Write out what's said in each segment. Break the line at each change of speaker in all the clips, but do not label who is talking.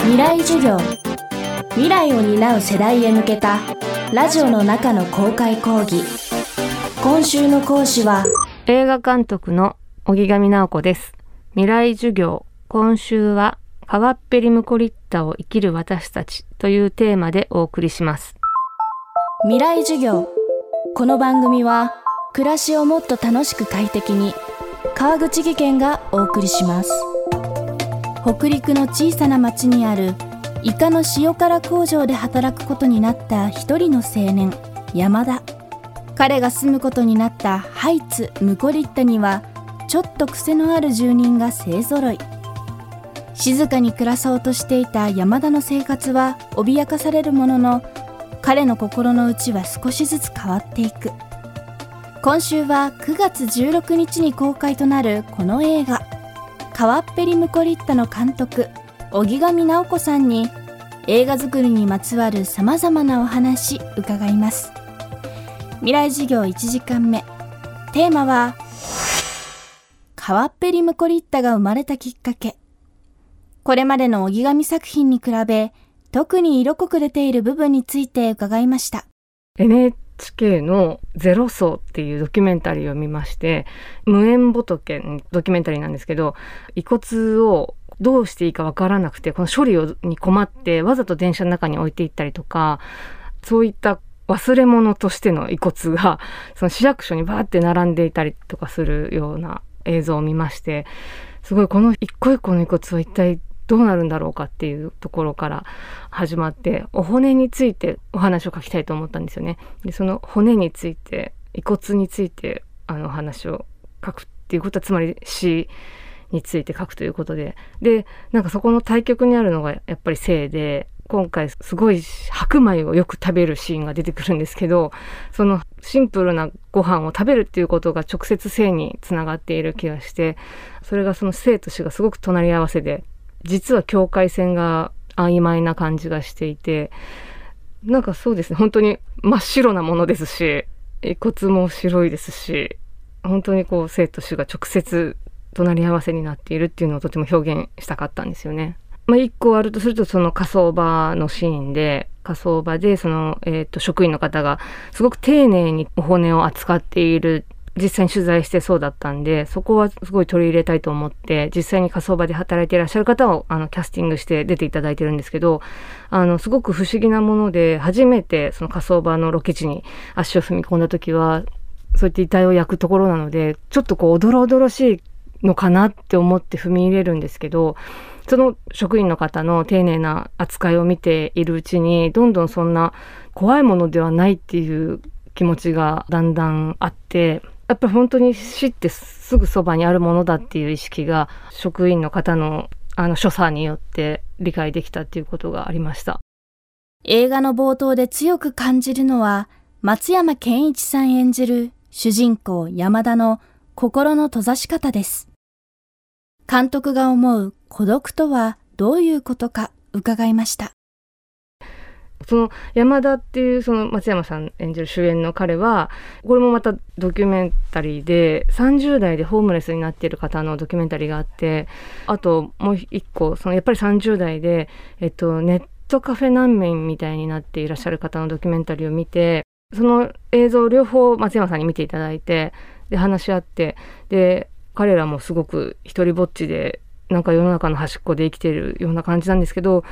未来授業。未来を担う世代へ向けたラジオの中の公開講義。今週の講師は
映画監督の荻上直子です。未来授業。今週は川っぺりムコリッタを生きる私たちというテーマでお送りします。
未来授業。この番組は暮らしをもっと楽しく快適に川口義賢がお送りします北陸の小さな町にあるイカの塩辛工場で働くことになった一人の青年山田。彼が住むことになったハイツムコリッタにはちょっと癖のある住人が勢ぞろい。静かに暮らそうとしていた山田の生活は脅かされるものの彼の心の内は少しずつ変わっていく。今週は9月16日に公開となるこの映画。川っぺりムコリッタの監督荻上直子さんに映画作りにまつわるさまざまなお話伺います。未来授業1時間目。テーマは川っぺりムコリッタが生まれたきっかけ。これまでの荻上作品に比べ特に色濃く出ている部分について伺いました。
NHK NHK の「ゼロ層」っていうドキュメンタリーを見まして無縁仏ドキュメンタリーなんですけど遺骨をどうしていいかわからなくてこの処理に困ってわざと電車の中に置いていったりとかそういった忘れ物としての遺骨がその市役所にバーって並んでいたりとかするような映像を見ましてすごいこの一個一個の遺骨は一体どうなるんだろうかっていうところから始まってお骨についてお話を書きたいと思ったんですよね。でその骨について遺骨についてあの話を書くっていうことはつまり死について書くということででなんかそこの対極にあるのがやっぱり性で今回すごい白米をよく食べるシーンが出てくるんですけどそのシンプルなご飯を食べるっていうことが直接性につながっている気がしてそれがその生と死がすごく隣り合わせで実は境界線が曖昧な感じがしていてなんかそうですね本当に真っ白なものですし遺骨も白いですし本当にこう生と死が直接隣り合わせになっているっていうのをとても表現したかったんですよね。まあ、一個あるとするとその火葬場のシーンで火葬場でその、えー、と職員の方がすごく丁寧にお骨を扱っている実際に取材してそうだったんでそこはすごい取り入れたいと思って実際に火葬場で働いていらっしゃる方をあのキャスティングして出ていただいてるんですけどあのすごく不思議なもので初めてその火葬場のロケ地に足を踏み込んだ時はそういった遺体を焼くところなのでちょっとこうおどろおどろしいのかなって思って踏み入れるんですけどその職員の方の丁寧な扱いを見ているうちにどんどんそんな怖いものではないっていう気持ちがだんだんあってやっぱり本当に死ってすぐそばにあるものだっていう意識が職員の方のあの所作によって理解できたっていうことがありました。
映画の冒頭で強く感じるのは松山ケンイチさん演じる主人公山田の心の閉ざし方です。監督が思う孤独とはどういうことか伺いました。
その山田っていうその松山さん演じる主演の彼はこれもまたドキュメンタリーで30代でホームレスになっている方のドキュメンタリーがあってあともう一個そのやっぱり30代で、えっと、ネットカフェ難民みたいになっていらっしゃる方のドキュメンタリーを見てその映像を両方松山さんに見ていただいてで話し合ってで彼らもすごく一人ぼっちでなんか世の中の端っこで生きてるような感じなんですけど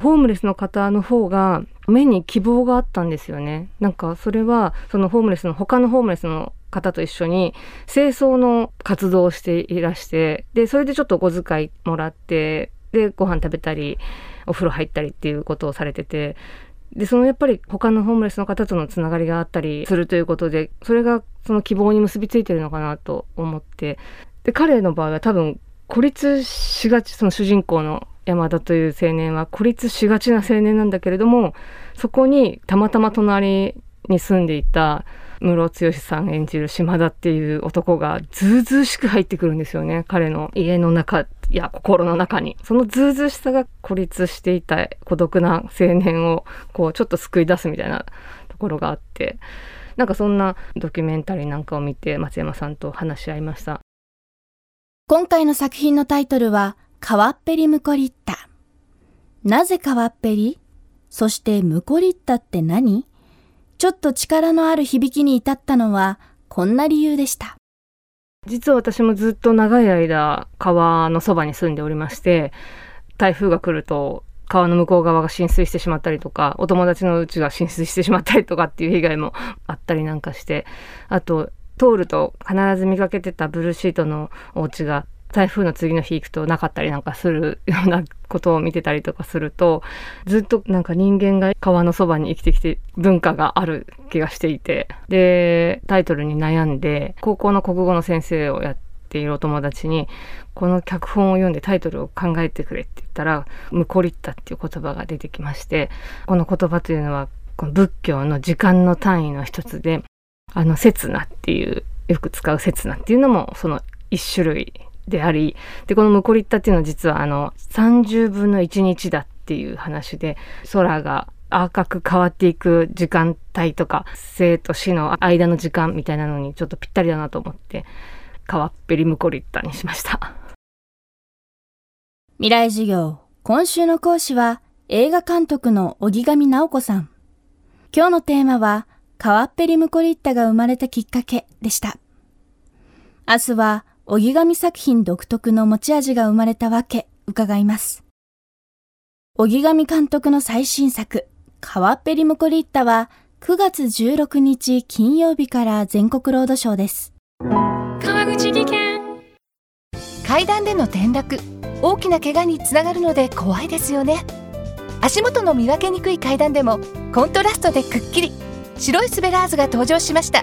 ホームレスの方の方が目に希望があったんですよね。なんかそれはそのホームレスの他のホームレスの方と一緒に清掃の活動をしていらしてでそれでちょっとお小遣いもらってでご飯食べたりお風呂入ったりっていうことをされててでそのやっぱり他のホームレスの方とのつながりがあったりするということでそれがその希望に結びついてるのかなと思ってで彼の場合は多分孤立しがちその主人公の山田という青年は孤立しがちな青年なんだけれどもそこにたまたま隣に住んでいた室剛さん演じる島田っていう男がずうずうしく入ってくるんですよね。彼の家の中や心の中に。そのずうずうしさが孤立していた孤独な青年をこうちょっと救い出すみたいなところがあってなんかそんなドキュメンタリーなんかを見て松山さんと話し合いました。
今回の作品のタイトルは川っぺりムコリッタなぜ川っぺり？そしてムコリッタって何？ちょっと力のある響きに至ったのはこんな理由でした。
実は私もずっと長い間川のそばに住んでおりまして、台風が来ると川の向こう側が浸水してしまったりとか、お友達の家が浸水してしまったりとかっていう被害も あったりなんかして、あと、通ると必ず見かけてたブルーシートのお家が台風の次の日行くとなかったりなんかするようなことを見てたりとかするとずっとなんか人間が川のそばに生きてきて文化がある気がしていて。でタイトルに悩んで高校の国語の先生をやっているお友達にこの脚本を読んでタイトルを考えてくれって言ったら「ムコリッタ」っていう言葉が出てきましてこの言葉というのはこの仏教の時間の単位の一つであの刹那っていうよく使う刹那っていうのもその一種類であり、で、このムコリッタっていうのは実はあの、30分の1日だっていう話で、空が赤く変わっていく時間帯とか、生と死の間の時間みたいなのにちょっとぴったりだなと思って、川っぺりムコリッタにしました。
未来授業、今週の講師は映画監督の荻上直子さん。今日のテーマは、川っぺりムコリッタが生まれたきっかけでした。明日は荻上作品独特の持ち味が生まれたわけ、伺います。荻上監督の最新作、川っぺりムコリッタは、9月16日金曜日から全国ロードショーです。
川口技研階段での転落、大きな怪我につながるので怖いですよね。足元の見分けにくい階段でも、コントラストでくっきり、白いスベラーズが登場しました。